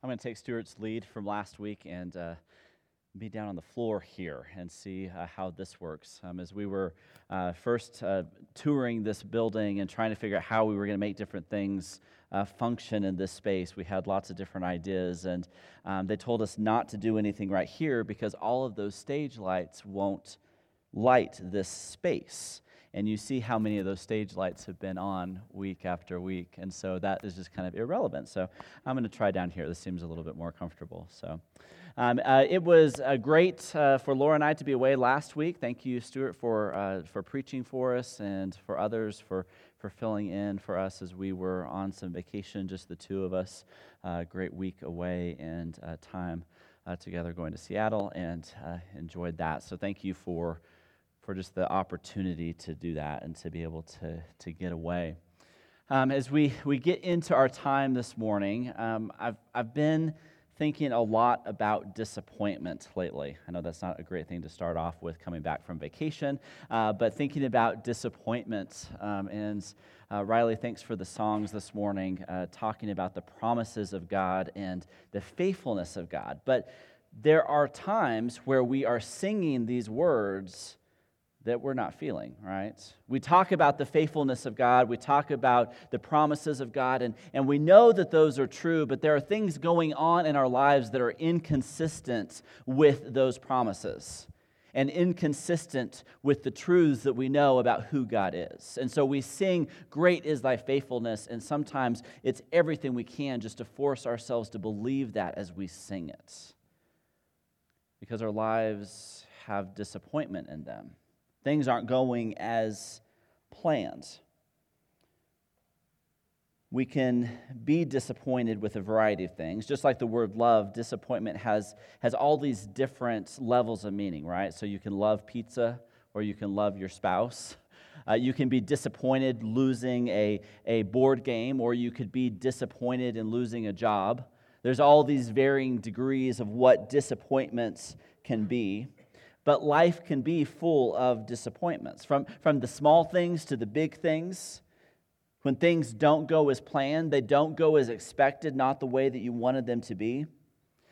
I'm going to take Stuart's lead from last week and uh, be down on the floor here and see uh, how this works. Um, as we were uh, first uh, touring this building and trying to figure out how we were going to make different things uh, function in this space, we had lots of different ideas. And um, they told us not to do anything right here because all of those stage lights won't light this space and you see how many of those stage lights have been on week after week. And so that is just kind of irrelevant. So I'm going to try down here. This seems a little bit more comfortable. So um, uh, it was uh, great uh, for Laura and I to be away last week. Thank you, Stuart, for, uh, for preaching for us and for others for, for filling in for us as we were on some vacation, just the two of us. Uh, great week away and uh, time together going to Seattle and enjoyed that. So thank you for for just the opportunity to do that and to be able to, to get away. Um, as we, we get into our time this morning, um, I've, I've been thinking a lot about disappointment lately. I know that's not a great thing to start off with coming back from vacation, uh, but thinking about disappointment. Um, and uh, Riley, thanks for the songs this morning, uh, talking about the promises of God and the faithfulness of God. But there are times where we are singing these words that we're not feeling, right? We talk about the faithfulness of God, we talk about the promises of God, and, and we know that those are true, but there are things going on in our lives that are inconsistent with those promises and inconsistent with the truths that we know about who God is. And so we sing, Great is thy faithfulness, and sometimes it's everything we can just to force ourselves to believe that as we sing it. Because our lives have disappointment in them things aren't going as planned. We can be disappointed with a variety of things. Just like the word love, disappointment has, has all these different levels of meaning, right? So you can love pizza or you can love your spouse. Uh, you can be disappointed losing a, a board game, or you could be disappointed in losing a job. There's all these varying degrees of what disappointments can be. But life can be full of disappointments, from, from the small things to the big things. When things don't go as planned, they don't go as expected, not the way that you wanted them to be.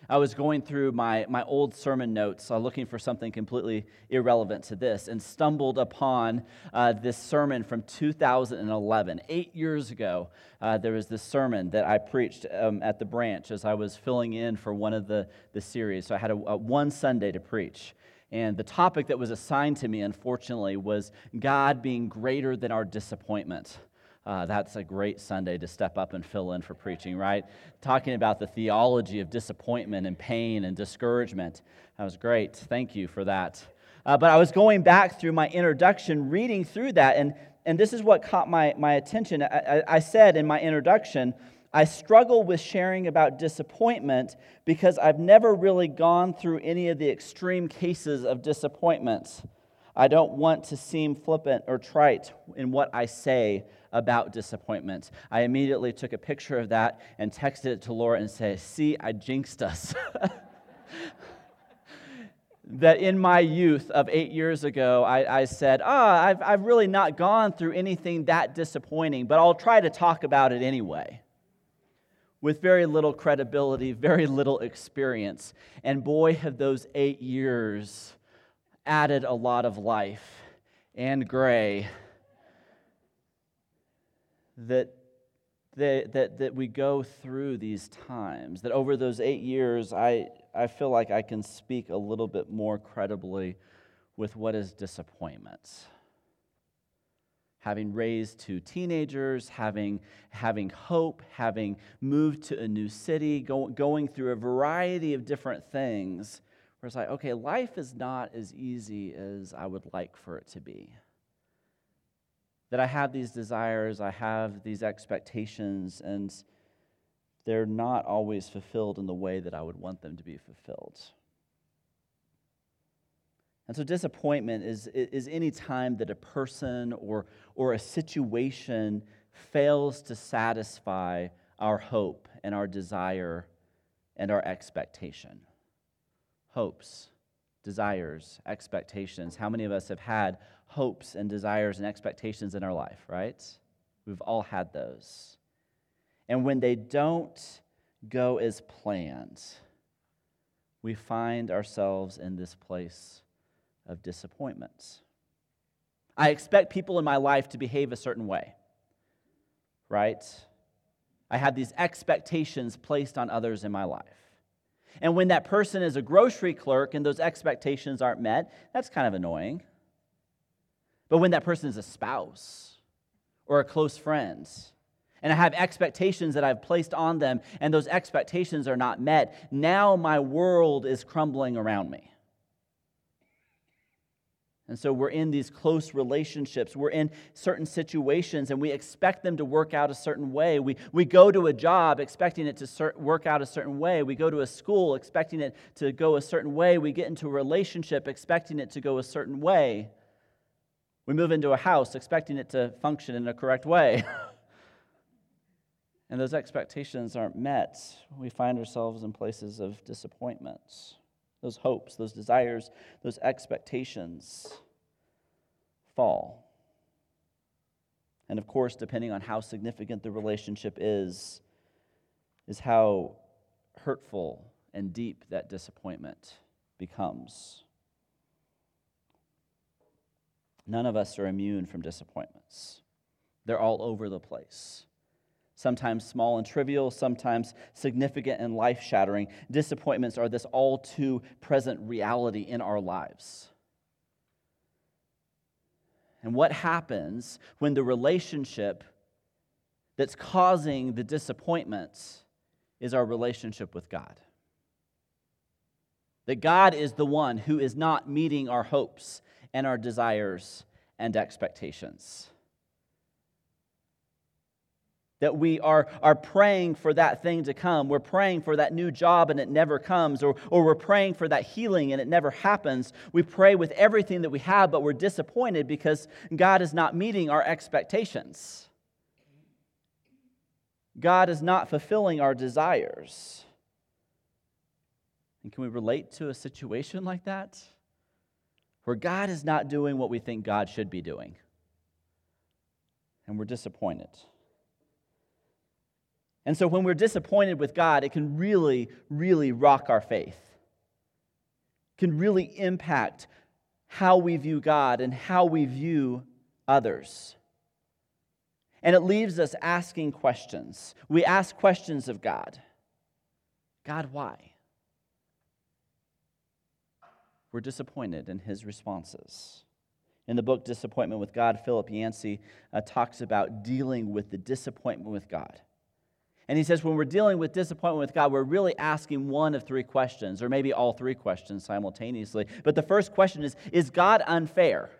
I was going through my, my old sermon notes, uh, looking for something completely irrelevant to this, and stumbled upon uh, this sermon from 2011. Eight years ago, uh, there was this sermon that I preached um, at the branch as I was filling in for one of the, the series. So I had a, a one Sunday to preach. And the topic that was assigned to me, unfortunately, was God being greater than our disappointment. Uh, that's a great Sunday to step up and fill in for preaching, right? Talking about the theology of disappointment and pain and discouragement. That was great. Thank you for that. Uh, but I was going back through my introduction, reading through that, and, and this is what caught my, my attention. I, I, I said in my introduction I struggle with sharing about disappointment because I've never really gone through any of the extreme cases of disappointment. I don't want to seem flippant or trite in what I say about disappointment. I immediately took a picture of that and texted it to Laura and said, See, I jinxed us. that in my youth of eight years ago, I, I said, Ah, oh, I've, I've really not gone through anything that disappointing, but I'll try to talk about it anyway with very little credibility, very little experience. And boy, have those eight years added a lot of life and gray that, that, that, that we go through these times. That over those eight years, I, I feel like I can speak a little bit more credibly with what is disappointment having raised two teenagers, having, having hope, having moved to a new city, go, going through a variety of different things, where it's like, okay, life is not as easy as I would like for it to be. That I have these desires, I have these expectations, and they're not always fulfilled in the way that I would want them to be fulfilled. And so, disappointment is, is any time that a person or, or a situation fails to satisfy our hope and our desire and our expectation. Hopes, desires, expectations. How many of us have had hopes and desires and expectations in our life, right? We've all had those. And when they don't go as planned, we find ourselves in this place of disappointments. I expect people in my life to behave a certain way, right? I have these expectations placed on others in my life. And when that person is a grocery clerk and those expectations aren't met, that's kind of annoying. But when that person is a spouse or a close friend, and I have expectations that I've placed on them, and those expectations are not met, now my world is crumbling around me. And so we're in these close relationships. We're in certain situations and we expect them to work out a certain way. We, we go to a job expecting it to work out a certain way. We go to a school expecting it to go a certain way. We get into a relationship expecting it to go a certain way. We move into a house expecting it to function in a correct way. and those expectations aren't met. We find ourselves in places of disappointment those hopes, those desires, those expectations fall. And of course, depending on how significant the relationship is, is how hurtful and deep that disappointment becomes. None of us are immune from disappointments. They're all over the place sometimes small and trivial, sometimes significant and life shattering. Disappointments are this all too present reality in our lives. And what happens when the relationship that's causing the disappointments is our relationship with God? That God is the one who is not meeting our hopes and our desires and expectations that we are, are praying for that thing to come. We're praying for that new job and it never comes, or, or we're praying for that healing and it never happens. We pray with everything that we have, but we're disappointed because God is not meeting our expectations. God is not fulfilling our desires. And can we relate to a situation like that? Where God is not doing what we think God should be doing. And we're disappointed. And so when we're disappointed with God, it can really, really rock our faith. It can really impact how we view God and how we view others. And it leaves us asking questions. We ask questions of God God, why? We're disappointed in his responses. In the book Disappointment with God, Philip Yancey uh, talks about dealing with the disappointment with God. And he says, when we're dealing with disappointment with God, we're really asking one of three questions, or maybe all three questions simultaneously. But the first question is Is God unfair?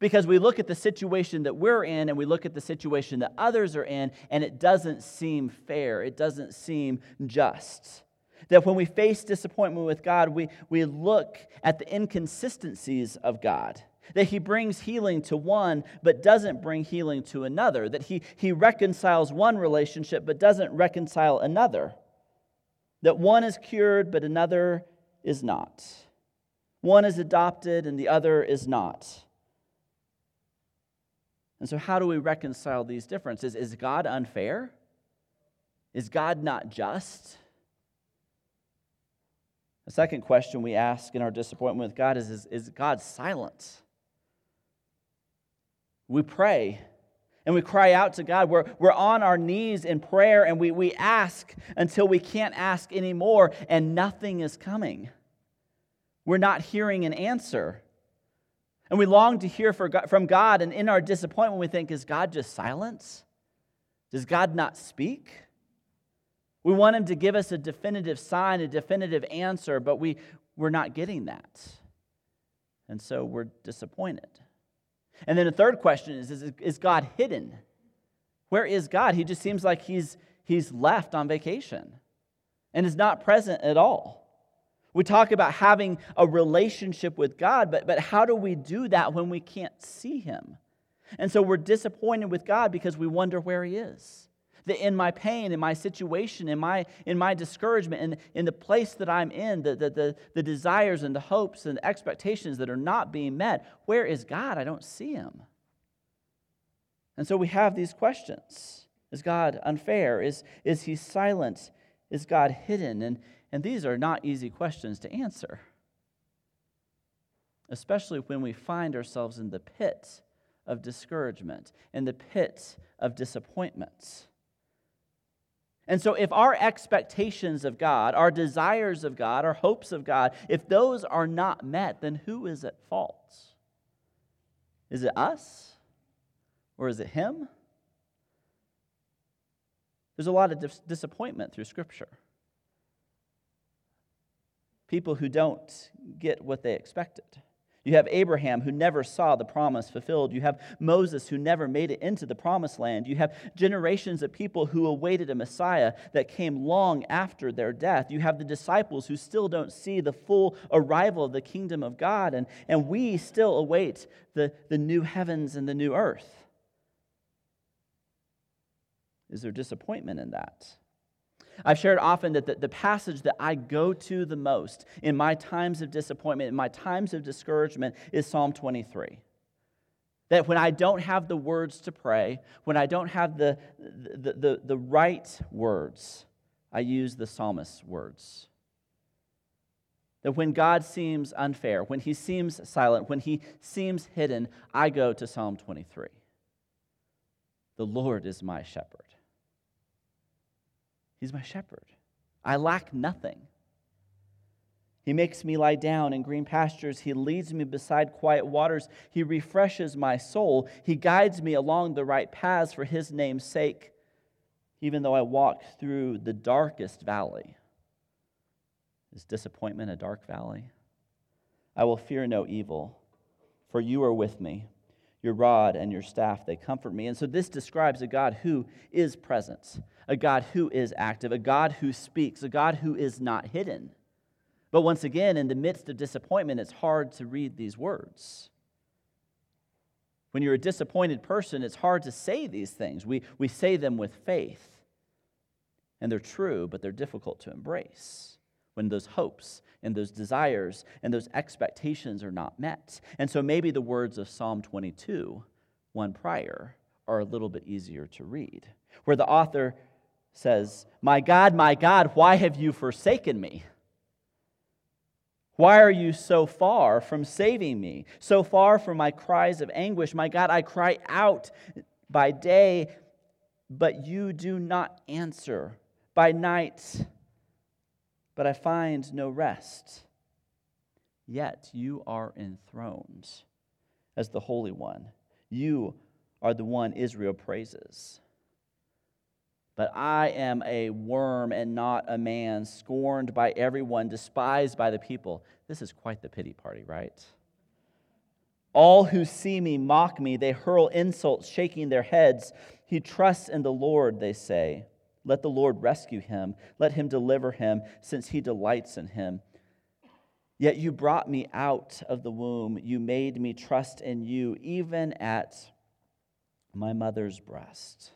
Because we look at the situation that we're in and we look at the situation that others are in, and it doesn't seem fair. It doesn't seem just. That when we face disappointment with God, we, we look at the inconsistencies of God that he brings healing to one but doesn't bring healing to another, that he, he reconciles one relationship but doesn't reconcile another, that one is cured but another is not, one is adopted and the other is not. And so, how do we reconcile these differences? Is God unfair? Is God not just? The second question we ask in our disappointment with God is Is, is God silent? We pray and we cry out to God. We're, we're on our knees in prayer and we, we ask until we can't ask anymore and nothing is coming. We're not hearing an answer. And we long to hear from God, and in our disappointment, we think, is God just silence? Does God not speak? We want Him to give us a definitive sign, a definitive answer, but we, we're not getting that. And so we're disappointed. And then the third question is, is Is God hidden? Where is God? He just seems like he's, he's left on vacation and is not present at all. We talk about having a relationship with God, but, but how do we do that when we can't see Him? And so we're disappointed with God because we wonder where He is that in my pain, in my situation, in my, in my discouragement, in, in the place that I'm in, the, the, the, the desires and the hopes and the expectations that are not being met, where is God? I don't see him. And so we have these questions Is God unfair? Is, is he silent? is God hidden? And, and these are not easy questions to answer, especially when we find ourselves in the pit of discouragement, in the pit of disappointment. And so, if our expectations of God, our desires of God, our hopes of God, if those are not met, then who is at fault? Is it us? Or is it Him? There's a lot of dis- disappointment through Scripture. People who don't get what they expected. You have Abraham who never saw the promise fulfilled. You have Moses who never made it into the promised land. You have generations of people who awaited a Messiah that came long after their death. You have the disciples who still don't see the full arrival of the kingdom of God. And, and we still await the, the new heavens and the new earth. Is there disappointment in that? I've shared often that the, the, passage that I go to the most in my times of disappointment, in my times of discouragement, is Psalm 23. That when I don't have the words to pray, when I don't have the, the, the, the right words, I use the psalmist's words. That when God seems unfair, when he seems silent, when he seems hidden, I go to Psalm 23. The Lord is my shepherd. He's my shepherd. I lack nothing. He makes me lie down in green pastures. He leads me beside quiet waters. He refreshes my soul. He guides me along the right paths for his name's sake, even though I walk through the darkest valley. Is disappointment a dark valley? I will fear no evil, for you are with me. Your rod and your staff, they comfort me. And so this describes a God who is present a God who is active, a God who speaks, a God who is not hidden. But once again, in the midst of disappointment, it's hard to read these words. When you're a disappointed person, it's hard to say these things. We, we say them with faith. And they're true, but they're difficult to embrace when those hopes and those desires and those expectations are not met. And so maybe the words of Psalm 22, one prior, are a little bit easier to read, where the author says, My God, my God, why have you forsaken me? Why are you so far from saving me, so far from my cries of anguish? My God, I cry out by day, but you do not answer. By night, but I find no rest. Yet you are enthroned as the Holy One. You are the one Israel praises. But I am a worm and not a man, scorned by everyone, despised by the people. This is quite the pity party, right? All who see me mock me. They hurl insults, shaking their heads. He trusts in the Lord, they say. Let the Lord rescue him. Let him deliver him, since he delights in him. Yet you brought me out of the womb. You made me trust in you, even at my mother's breast.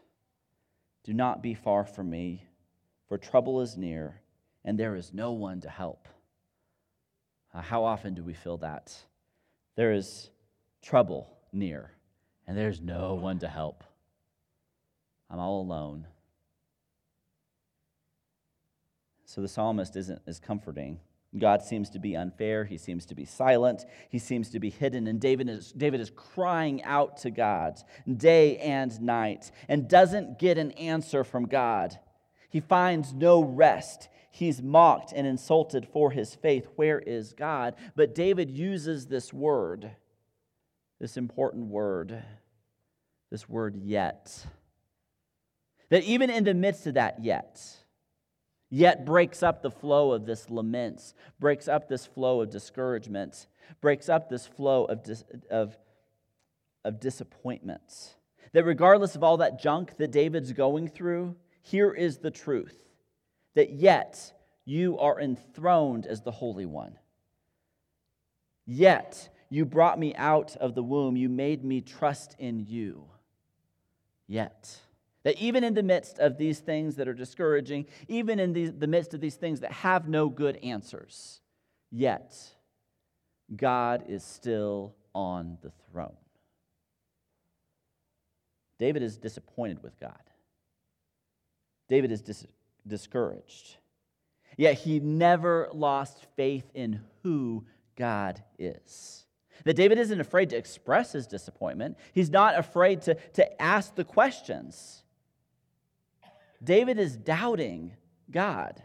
Do not be far from me, for trouble is near, and there is no one to help. Uh, how often do we feel that? There is trouble near, and there's no one to help. I'm all alone. So the psalmist isn't as comforting God seems to be unfair. He seems to be silent. He seems to be hidden. And David is, David is crying out to God day and night and doesn't get an answer from God. He finds no rest. He's mocked and insulted for his faith. Where is God? But David uses this word, this important word, this word yet. That even in the midst of that yet, yet breaks up the flow of this laments, breaks up this flow of discouragement, breaks up this flow of, dis- of, of disappointment. That regardless of all that junk that David's going through, here is the truth that yet you are enthroned as the Holy One. Yet you brought me out of the womb, you made me trust in you. Yet. That even in the midst of these things that are discouraging, even in the, midst of these things that have no good answers, yet God is still on the throne. David is disappointed with God. David is dis- discouraged. Yet he never lost faith in who God is. That David isn't afraid to express his disappointment, he's not afraid to, to ask the questions. David is doubting God.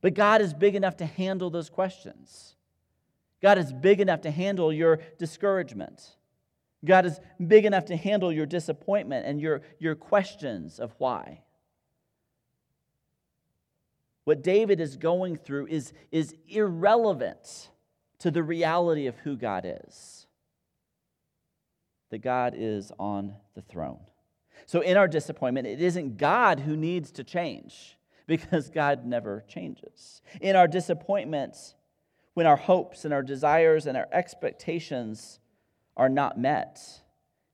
But God is big enough to handle those questions. God is big enough to handle your discouragement. God is big enough to handle your disappointment and your, your questions of why. What David is going through is, is irrelevant to the reality of who God is that God is on the throne. So, in our disappointment, it isn't God who needs to change because God never changes. In our disappointment, when our hopes and our desires and our expectations are not met,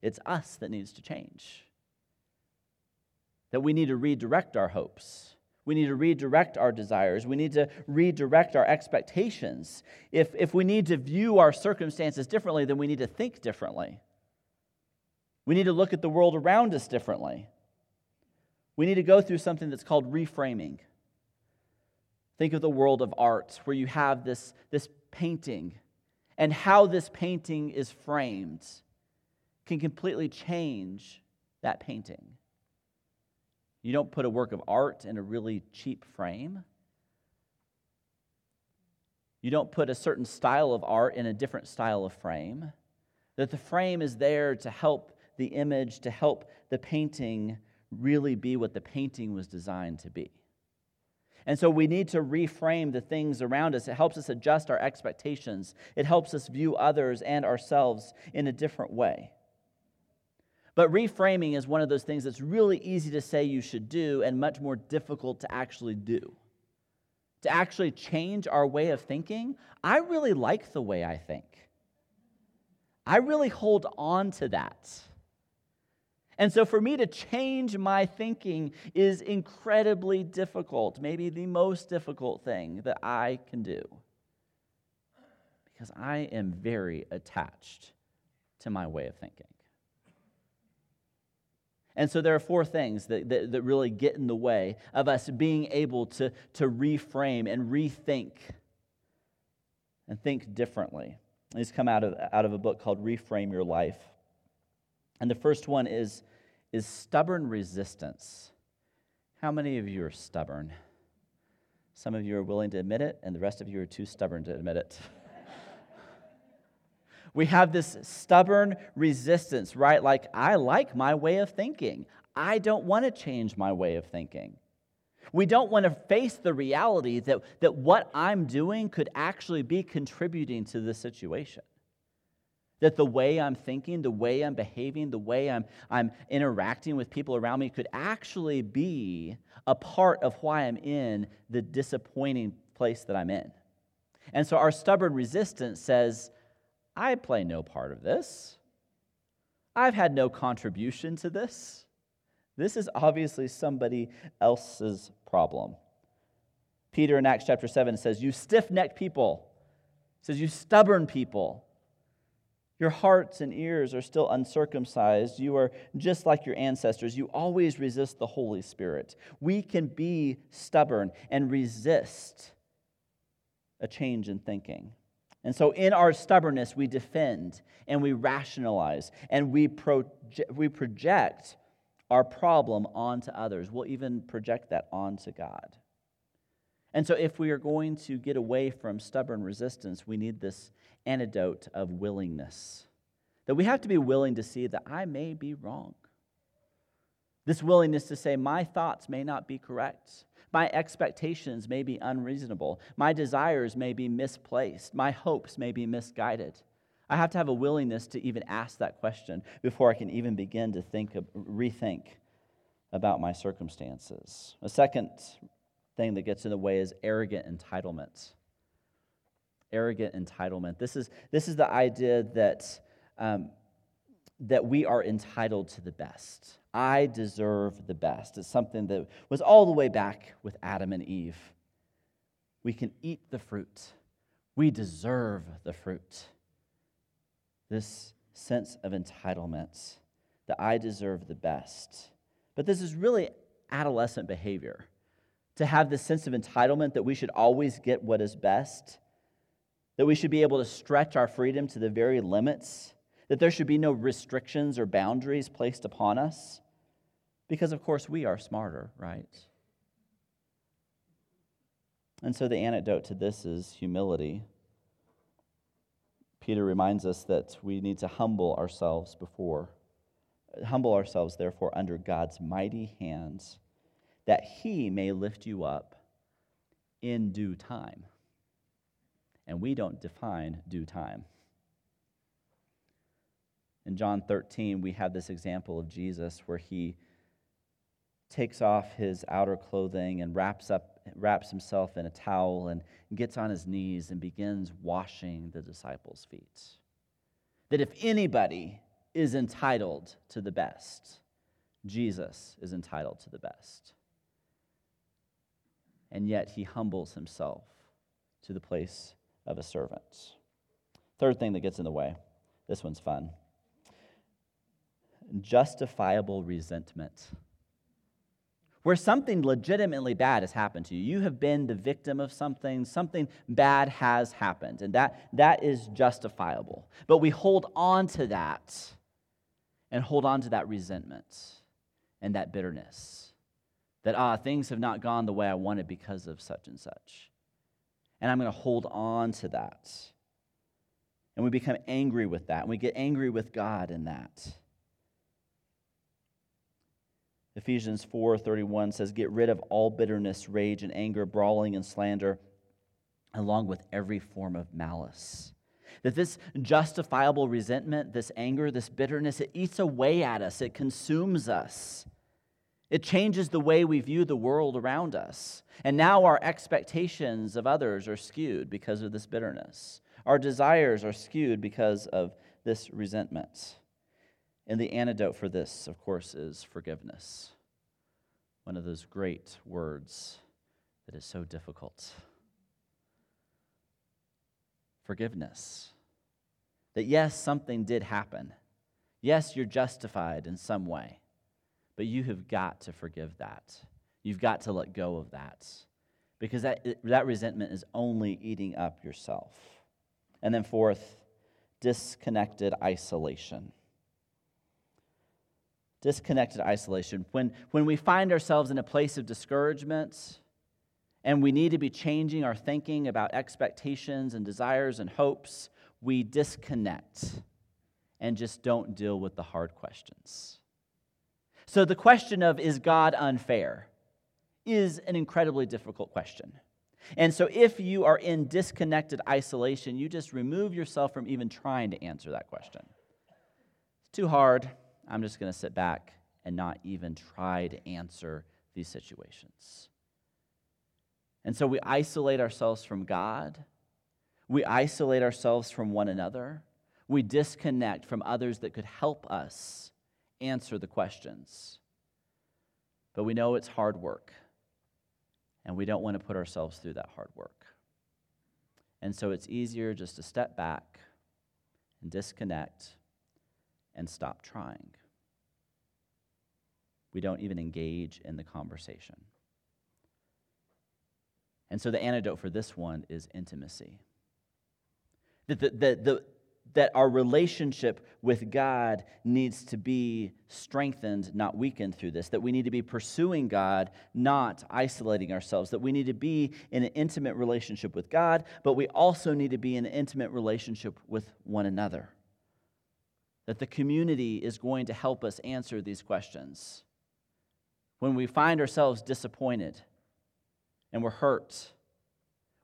it's us that needs to change. That we need to redirect our hopes. We need to redirect our desires. We need to redirect our expectations. If, if we need to view our circumstances differently, then we need to think differently. We need to look at the world around us differently. We need to go through something that's called reframing. Think of the world of art where you have this, this painting and how this painting is framed can completely change that painting. You don't put a work of art in a really cheap frame. You don't put a certain style of art in a different style of frame. That the frame is there to help the image, to help the painting really be what the painting was designed to be. And so we need to reframe the things around us. It helps us adjust our expectations, it helps us view others and ourselves in a different way. But reframing is one of those things that's really easy to say you should do and much more difficult to actually do. To actually change our way of thinking, I really like the way I think. I really hold on to that. And so for me to change my thinking is incredibly difficult, maybe the most difficult thing that I can do. Because I am very attached to my way of thinking. And so there are four things that, that, that, really get in the way of us being able to, to reframe and rethink and think differently. These come out of, out of a book called Reframe Your Life. And the first one is, is stubborn resistance. How many of you are stubborn? Some of you are willing to admit it, and the rest of you are too stubborn to admit it. we have this stubborn resistance, right? Like, I like my way of thinking. I don't want to change my way of thinking. We don't want to face the reality that, that what I'm doing could actually be contributing to the situation. That the way I'm thinking, the way I'm behaving, the way I'm, I'm interacting with people around me could actually be a part of why I'm in the disappointing place that I'm in. And so our stubborn resistance says, I play no part of this. I've had no contribution to this. This is obviously somebody else's problem. Peter in Acts chapter 7 says, You stiff necked people, says, You stubborn people. Your hearts and ears are still uncircumcised. You are just like your ancestors. You always resist the Holy Spirit. We can be stubborn and resist a change in thinking. And so, in our stubbornness, we defend and we rationalize and we, proje- we project our problem onto others. We'll even project that onto God. And so, if we are going to get away from stubborn resistance, we need this antidote of willingness. That we have to be willing to see that I may be wrong. This willingness to say, my thoughts may not be correct. My expectations may be unreasonable. My desires may be misplaced. My hopes may be misguided. I have to have a willingness to even ask that question before I can even begin to think, rethink about my circumstances. A second thing that gets in the way is arrogant entitlement arrogant entitlement. This is, this is the idea that, um, that we are entitled to the best. I deserve the best. It's something that was all the way back with Adam and Eve. We can eat the fruit, we deserve the fruit. This sense of entitlement that I deserve the best. But this is really adolescent behavior to have this sense of entitlement that we should always get what is best, that we should be able to stretch our freedom to the very limits, that there should be no restrictions or boundaries placed upon us, because of course we are smarter, right? And so the antidote to this is humility. Peter reminds us that we need to humble ourselves before, humble ourselves, therefore, under God's mighty hands that he may lift you up in due time. And we don't define due time. In John 13, we have this example of Jesus where he takes off his outer clothing and wraps up wraps himself in a towel and gets on his knees and begins washing the disciples' feet. That if anybody is entitled to the best, Jesus is entitled to the best and yet he humbles himself to the place of a servant. Third thing that gets in the way this one's fun justifiable resentment. Where something legitimately bad has happened to you, you have been the victim of something, something bad has happened, and that, that is justifiable. But we hold on to that and hold on to that resentment and that bitterness that, ah, things have not gone the way I wanted because of such and such. And I'm going to hold on to that. And we become angry with that. And we get angry with God in that. Ephesians 4:31 says get rid of all bitterness, rage and anger, brawling and slander along with every form of malice. That this justifiable resentment, this anger, this bitterness, it eats away at us, it consumes us. It changes the way we view the world around us. And now our expectations of others are skewed because of this bitterness. Our desires are skewed because of this resentment. And the antidote for this, of course, is forgiveness. One of those great words that is so difficult. Forgiveness. That yes, something did happen. Yes, you're justified in some way. But you have got to forgive that. You've got to let go of that because that, that resentment is only eating up yourself. And then, fourth, disconnected isolation. Disconnected isolation. When, when we find ourselves in a place of discouragement and we need to be changing our thinking about expectations and desires and hopes, we disconnect and just don't deal with the hard questions. So, the question of is God unfair is an incredibly difficult question. And so, if you are in disconnected isolation, you just remove yourself from even trying to answer that question. It's too hard. I'm just going to sit back and not even try to answer these situations. And so, we isolate ourselves from God, we isolate ourselves from one another, we disconnect from others that could help us answer the questions. But we know it's hard work, and we don't want to put ourselves through that hard work. And so it's easier just to step back and disconnect and stop trying. We don't even engage in the conversation. And so the antidote for this one is intimacy. The, the, the, the, that our relationship with God needs to be strengthened, not weakened through this. That we need to be pursuing God, not isolating ourselves. That we need to be in an intimate relationship with God, but we also need to be in an intimate relationship with one another. That the community is going to help us answer these questions. When we find ourselves disappointed and we're hurt,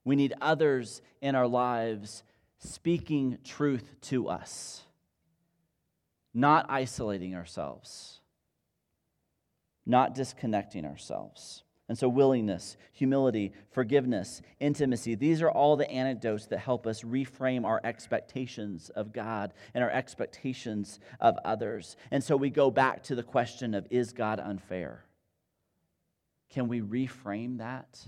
we need others in our lives speaking truth to us, not isolating ourselves, not disconnecting ourselves. And so, willingness, humility, forgiveness, intimacy, these are all the anecdotes that help us reframe our expectations of God and our expectations of others. And so, we go back to the question of is God unfair? Can we reframe that?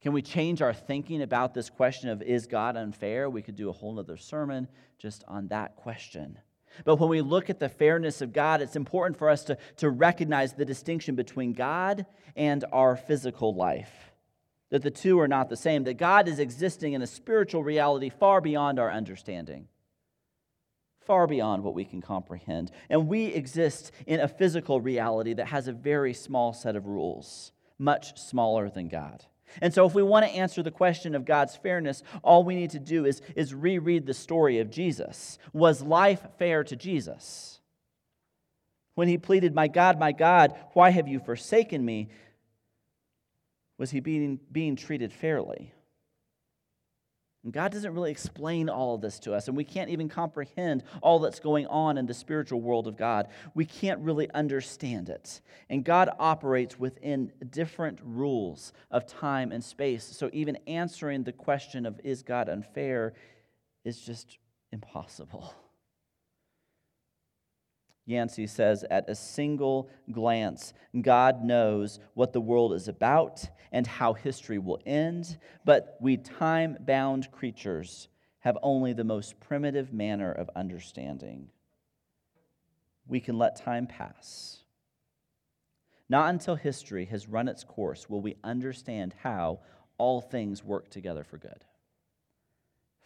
Can we change our thinking about this question of is God unfair? We could do a whole other sermon just on that question. But when we look at the fairness of God, it's important for us to, to recognize the distinction between God and our physical life. That the two are not the same, that God is existing in a spiritual reality far beyond our understanding, far beyond what we can comprehend. And we exist in a physical reality that has a very small set of rules, much smaller than God. And so, if we want to answer the question of God's fairness, all we need to do is, is reread the story of Jesus. Was life fair to Jesus? When he pleaded, My God, my God, why have you forsaken me? Was he being, being treated fairly? And God doesn't really explain all of this to us, and we can't even comprehend all that's going on in the spiritual world of God. We can't really understand it. And God operates within different rules of time and space. So even answering the question of is God unfair is just impossible. Yancey says, at a single glance, God knows what the world is about and how history will end, but we time bound creatures have only the most primitive manner of understanding. We can let time pass. Not until history has run its course will we understand how all things work together for good.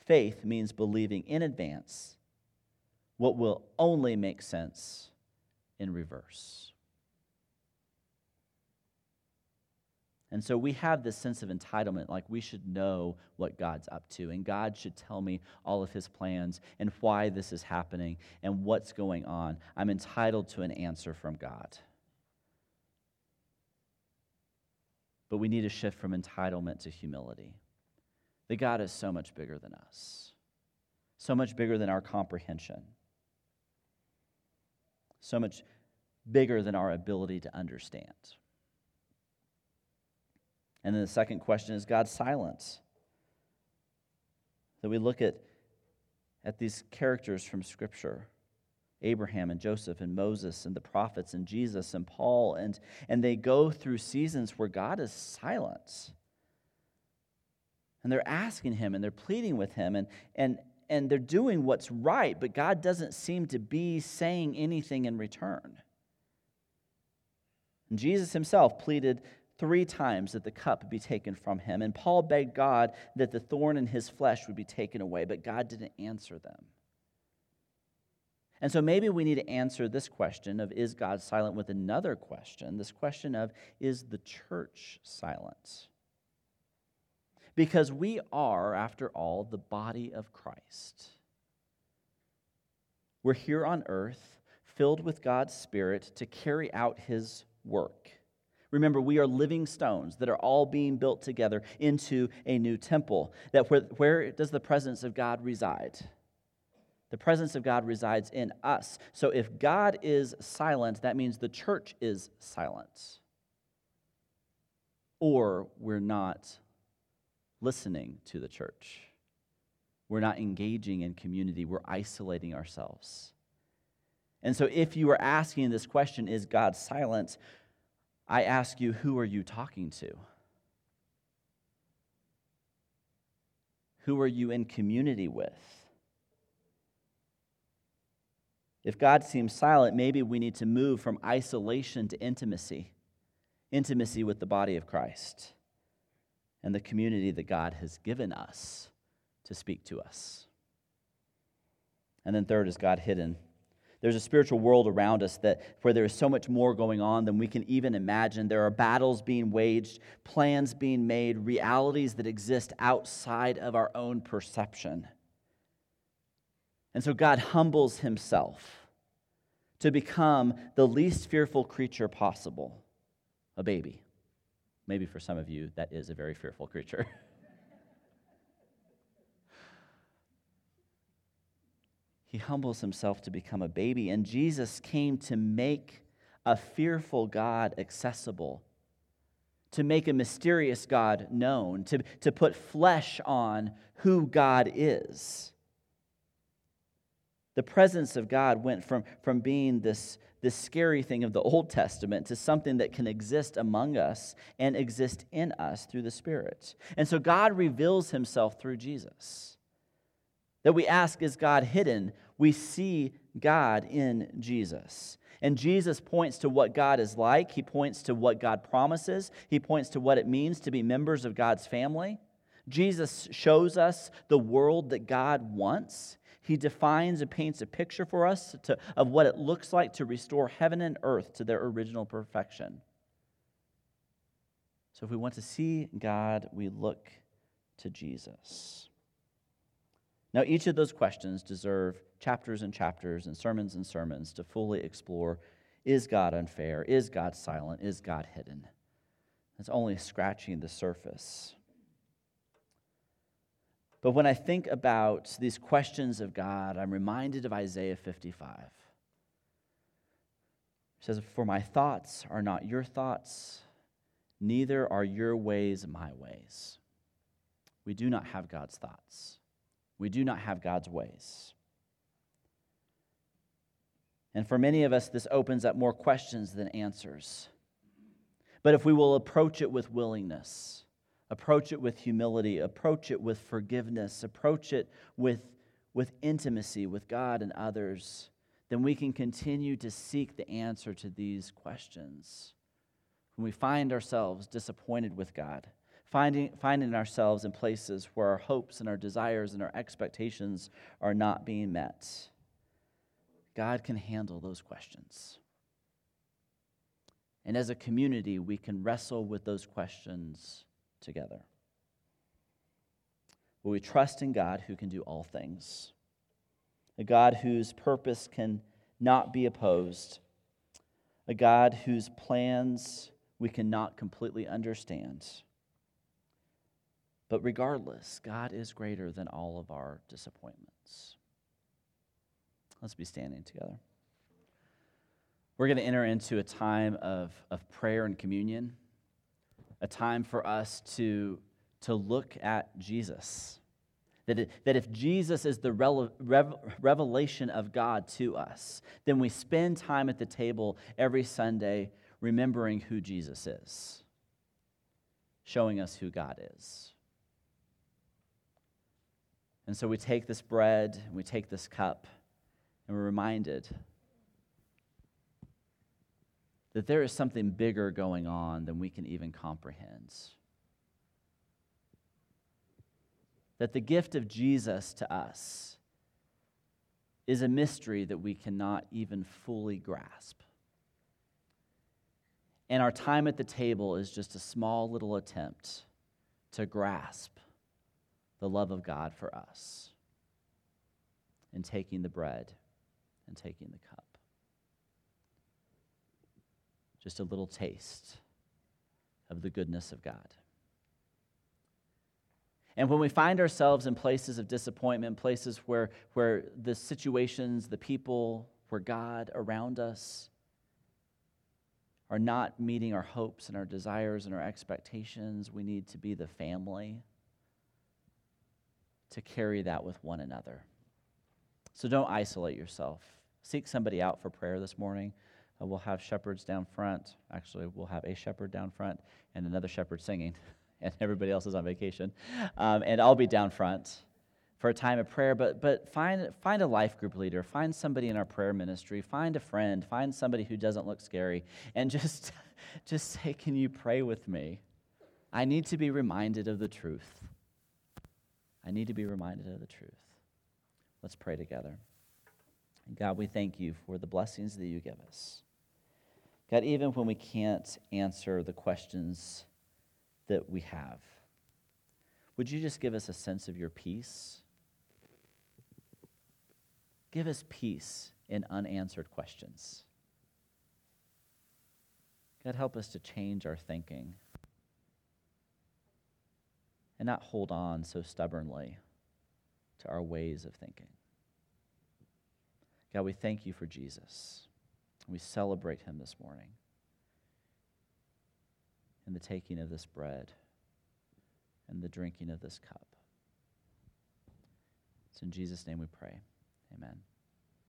Faith means believing in advance what will only make sense in reverse. And so we have this sense of entitlement, like we should know what God's up to, and God should tell me all of his plans and why this is happening and what's going on. I'm entitled to an answer from God. But we need to shift from entitlement to humility. That God is so much bigger than us, so much bigger than our comprehension so much bigger than our ability to understand. And then the second question is God's silence. So we look at, at these characters from Scripture Abraham and Joseph and Moses and the prophets and Jesus and Paul, and, and they go through seasons where God is silent. And they're asking him and they're pleading with him. And, and, and they're doing what's right, but God doesn't seem to be saying anything in return. And Jesus himself pleaded three times that the cup be taken from him, and Paul begged God that the thorn in his flesh would be taken away, but God didn't answer them. And so maybe we need to answer this question of is God silent with another question, this question of is the church silent? Because we are, after all, the body of Christ. We're here on earth, filled with God's Spirit to carry out His work. Remember, we are living stones that are all being built together into a new temple. That where, where does the presence of God reside? The presence of God resides in us. So if God is silent, that means the church is silent. Or we're not listening to the church. We're not engaging in community, we're isolating ourselves. And so, if you are asking this question, is God silent? I ask you, who are you talking to? Who are you in community with? If God seems silent, maybe we need to move from isolation to intimacy, intimacy with the body of Christ and the community that God has given us to speak to us. And then third is God hidden. There's a spiritual world around us that where there is so much more going on than we can even imagine. There are battles being waged, plans being made, realities that exist outside of our own perception. And so God humbles himself to become the least fearful creature possible, a baby. Maybe for some of you, that is a very fearful creature. he humbles himself to become a baby, and Jesus came to make a fearful God accessible, to make a mysterious God known, to, to put flesh on who God is. The presence of God went from, from being this, this scary thing of the Old Testament to something that can exist among us and exist in us through the Spirit. And so God reveals himself through Jesus. That we ask, is God hidden? We see God in Jesus. And Jesus points to what God is like. He points to what God promises. He points to what it means to be members of God's family. Jesus shows us the world that God wants. He defines and paints a picture for us to, of what it looks like to restore heaven and earth to their original perfection. So, if we want to see God, we look to Jesus. Now, each of those questions deserve chapters and chapters and sermons and sermons to fully explore is God unfair? Is God silent? Is God hidden? It's only scratching the surface. But when I think about these questions of God, I'm reminded of Isaiah 55. It says, For my thoughts are not your thoughts, neither are your ways my ways. We do not have God's thoughts, we do not have God's ways. And for many of us, this opens up more questions than answers. But if we will approach it with willingness, approach it with humility, approach it with forgiveness, approach it with, with intimacy with God and others, then we can continue to seek the answer to these questions. When we find ourselves disappointed with God, finding, finding ourselves in places where our hopes and our desires and our expectations are not being met God can handle those questions. And as a community, we can wrestle with those questions together. Will we trust in God who can do all things? A God whose purpose can not be opposed, a God whose plans we cannot completely understand. But regardless, God is greater than all of our disappointments. Let's be standing together. We're going to enter into a time of, of prayer and communion, a time for us to, to look at Jesus. That, it, that if Jesus is the rev, revelation of God to us, then we spend time at the table every Sunday remembering who Jesus is, showing us who God is. And so we take this bread and we take this cup and we're reminded that there is something bigger going on than we can even comprehend. That the gift of Jesus to us is a mystery that we cannot even fully grasp. And our time at the table is just a small little attempt to grasp the love of God for us in taking the bread and taking the cup. Just a little taste of the goodness of God. And when we find ourselves in places of disappointment, places where, where the situations, the people, where God around us are not meeting our hopes and our desires and our expectations, we need to be the family to carry that with one another. So don't isolate yourself. Seek somebody out for prayer this morning. Uh, we'll have shepherds down front. Actually, we'll have a shepherd down front and another shepherd singing, and everybody else is on vacation. Um, and I'll be down front for a time of prayer. But, but find, find a life group leader, find somebody in our prayer ministry, find a friend, find somebody who doesn't look scary, and just, just say, Can you pray with me? I need to be reminded of the truth. I need to be reminded of the truth. Let's pray together. God, we thank you for the blessings that you give us. God, even when we can't answer the questions that we have, would you just give us a sense of your peace? Give us peace in unanswered questions. God, help us to change our thinking and not hold on so stubbornly to our ways of thinking. God, we thank you for Jesus. We celebrate him this morning in the taking of this bread and the drinking of this cup. It's in Jesus' name we pray. Amen.